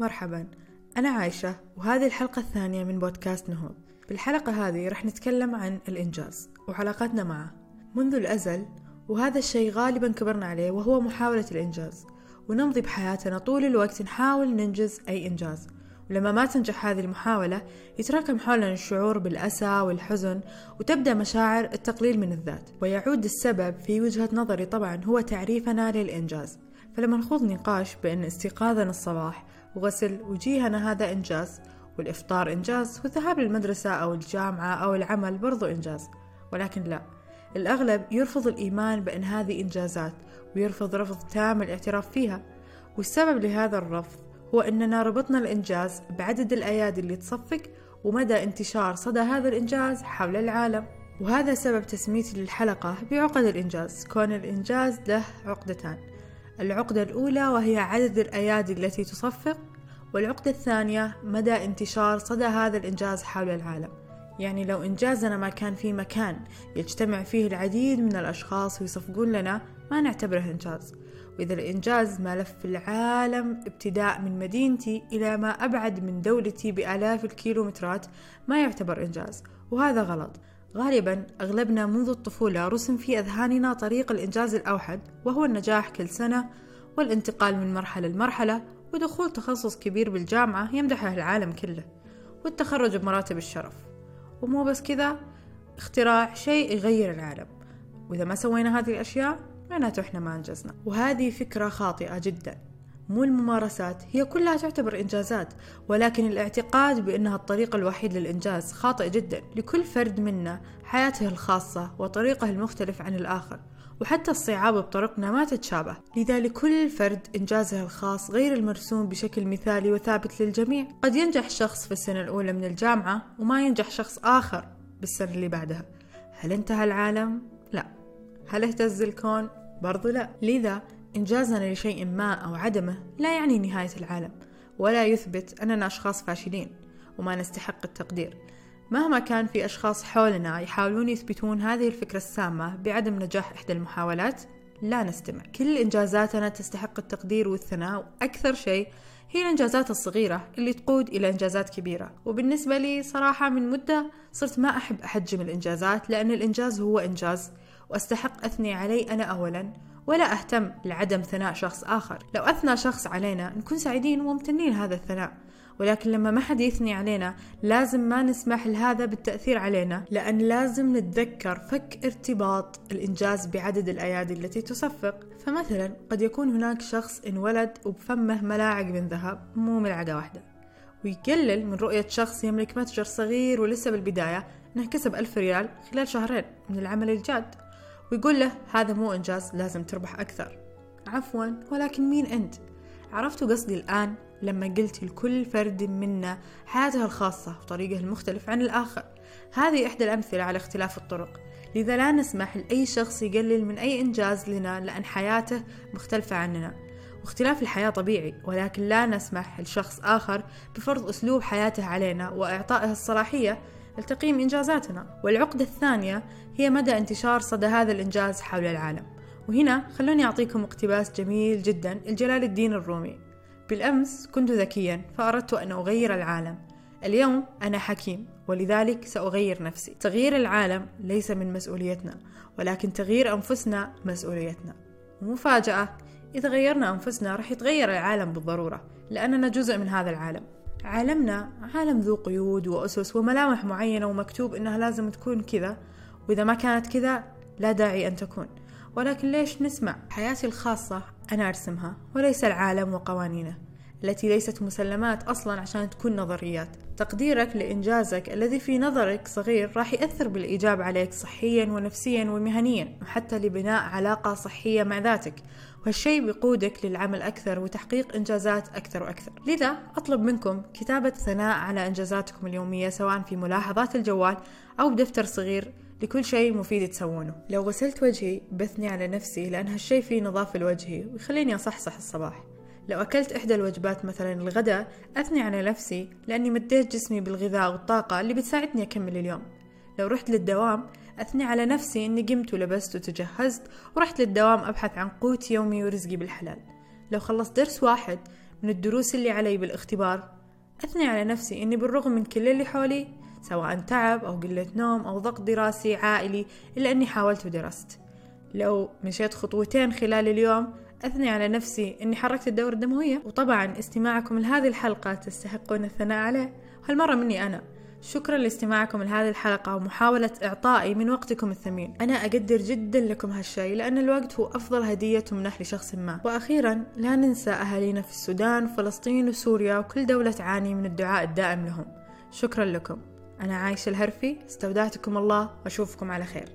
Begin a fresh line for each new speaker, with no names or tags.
مرحبا. أنا عايشة وهذه الحلقة الثانية من بودكاست نهوض. بالحلقة هذه رح نتكلم عن الإنجاز وعلاقتنا معه. منذ الأزل وهذا الشيء غالبا كبرنا عليه وهو محاولة الإنجاز. ونمضي بحياتنا طول الوقت نحاول ننجز أي إنجاز. ولما ما تنجح هذه المحاولة يتراكم حولنا الشعور بالأسى والحزن وتبدأ مشاعر التقليل من الذات. ويعود السبب في وجهة نظري طبعا هو تعريفنا للإنجاز. فلما نخوض نقاش بأن استيقاظنا الصباح وغسل وجيهنا هذا إنجاز والإفطار إنجاز والذهاب للمدرسة أو الجامعة أو العمل برضو إنجاز. ولكن لا الأغلب يرفض الإيمان بأن هذه إنجازات ويرفض رفض تام الاعتراف فيها. والسبب لهذا الرفض هو أننا ربطنا الإنجاز بعدد الأيادي اللي تصفق ومدى انتشار صدى هذا الإنجاز حول العالم. وهذا سبب تسميتي للحلقة بعقد الإنجاز كون الإنجاز له عقدتان. العقدة الأولى وهي عدد الأيادي التي تصفق والعقدة الثانية مدى انتشار صدى هذا الإنجاز حول العالم. يعني لو إنجازنا ما كان في مكان يجتمع فيه العديد من الأشخاص ويصفقون لنا ما نعتبره إنجاز. وإذا الإنجاز ما لف العالم ابتداء من مدينتي إلى ما أبعد من دولتي بآلاف الكيلومترات ما يعتبر إنجاز. وهذا غلط. غالبا أغلبنا منذ الطفولة رسم في أذهاننا طريق الإنجاز الأوحد وهو النجاح كل سنة والانتقال من مرحلة لمرحلة ودخول تخصص كبير بالجامعة يمدحه العالم كله والتخرج بمراتب الشرف. ومو بس كذا اختراع شيء يغير العالم. وإذا ما سوينا هذه الأشياء معناته إحنا ما أنجزنا. وهذه فكرة خاطئة جدا. مو الممارسات هي كلها تعتبر إنجازات. ولكن الاعتقاد بأنها الطريق الوحيد للإنجاز خاطئ جدا. لكل فرد منا حياته الخاصة وطريقه المختلف عن الآخر. وحتى الصعاب بطرقنا ما تتشابه. لذا لكل فرد إنجازه الخاص غير المرسوم بشكل مثالي وثابت للجميع. قد ينجح شخص في السنة الأولى من الجامعة وما ينجح شخص آخر بالسنة اللي بعدها. هل انتهى العالم؟ لا. هل اهتز الكون؟ برضو لا. لذا إنجازنا لشيء ما أو عدمه لا يعني نهاية العالم ولا يثبت أننا أشخاص فاشلين وما نستحق التقدير. مهما كان في أشخاص حولنا يحاولون يثبتون هذه الفكرة السامة بعدم نجاح إحدى المحاولات لا نستمع. كل إنجازاتنا تستحق التقدير والثناء وأكثر شيء هي الإنجازات الصغيرة اللي تقود إلى إنجازات كبيرة. وبالنسبة لي صراحة من مدة صرت ما أحب أحجم الإنجازات لأن الإنجاز هو إنجاز وأستحق أثني علي أنا أولا ولا أهتم لعدم ثناء شخص آخر. لو أثنى شخص علينا نكون سعيدين وممتنين هذا الثناء. ولكن لما ما حد يثني علينا لازم ما نسمح لهذا بالتأثير علينا لأن لازم نتذكر فك ارتباط الإنجاز بعدد الأيادي التي تصفق. فمثلا قد يكون هناك شخص انولد وبفمه ملاعق من ذهب مو ملعقة واحدة. ويقلل من رؤية شخص يملك متجر صغير ولسه بالبداية إنه كسب ألف ريال خلال شهرين من العمل الجاد. ويقول له هذا مو إنجاز لازم تربح أكثر. عفوا ولكن مين أنت؟ عرفتوا قصدي الآن؟ لما قلت لكل فرد منا حياته الخاصة وطريقه المختلف عن الآخر. هذه إحدى الأمثلة على اختلاف الطرق. لذا لا نسمح لأي شخص يقلل من أي إنجاز لنا لأن حياته مختلفة عننا. واختلاف الحياة طبيعي ولكن لا نسمح لشخص آخر بفرض أسلوب حياته علينا وإعطائه الصلاحية لتقييم إنجازاتنا. والعقدة الثانية هي مدى انتشار صدى هذا الإنجاز حول العالم. وهنا خلوني أعطيكم اقتباس جميل جدا لجلال الدين الرومي. بالأمس كنت ذكيا فأردت أن أغير العالم. اليوم أنا حكيم ولذلك سأغير نفسي. تغيير العالم ليس من مسؤوليتنا ولكن تغيير أنفسنا مسؤوليتنا. ومفاجأة إذا غيرنا أنفسنا راح يتغير العالم بالضرورة لأننا جزء من هذا العالم. عالمنا عالم ذو قيود وأسس وملامح معينة ومكتوب إنها لازم تكون كذا وإذا ما كانت كذا لا داعي أن تكون. ولكن ليش نسمع حياتي الخاصة أنا أرسمها وليس العالم وقوانينه؟ التي ليست مسلمات أصلا عشان تكون نظريات. تقديرك لإنجازك الذي في نظرك صغير راح يأثر بالإيجاب عليك صحيا ونفسيا ومهنيا وحتى لبناء علاقة صحية مع ذاتك. وهالشيء بيقودك للعمل أكثر وتحقيق إنجازات أكثر وأكثر. لذا أطلب منكم كتابة ثناء على إنجازاتكم اليومية سواء في ملاحظات الجوال أو بدفتر صغير لكل شيء مفيد تسوونه. لو غسلت وجهي بثني على نفسي لأن هالشيء فيه نظافة لوجهي ويخليني أصحصح الصباح. لو أكلت إحدى الوجبات مثلا الغداء أثني على نفسي لأني مديت جسمي بالغذاء والطاقة اللي بتساعدني أكمل اليوم. لو رحت للدوام أثني على نفسي إني قمت ولبست وتجهزت ورحت للدوام أبحث عن قوت يومي ورزقي بالحلال. لو خلصت درس واحد من الدروس اللي علي بالاختبار أثني على نفسي إني بالرغم من كل اللي حولي سواء تعب أو قلة نوم أو ضغط دراسي عائلي إلا أني حاولت ودرست. لو مشيت خطوتين خلال اليوم أثني على نفسي أني حركت الدورة الدموية وطبعا استماعكم لهذه الحلقة تستحقون الثناء عليه. هالمرة مني أنا؟ شكرا لاستماعكم لهذه الحلقة ومحاولة إعطائي من وقتكم الثمين. أنا أقدر جدا لكم هالشيء لأن الوقت هو أفضل هدية تمنح لشخص ما. وأخيرا لا ننسى أهالينا في السودان وفلسطين وسوريا وكل دولة تعاني من الدعاء الدائم لهم. شكرا لكم. أنا عايشة الهرفي استودعتكم الله وأشوفكم على خير.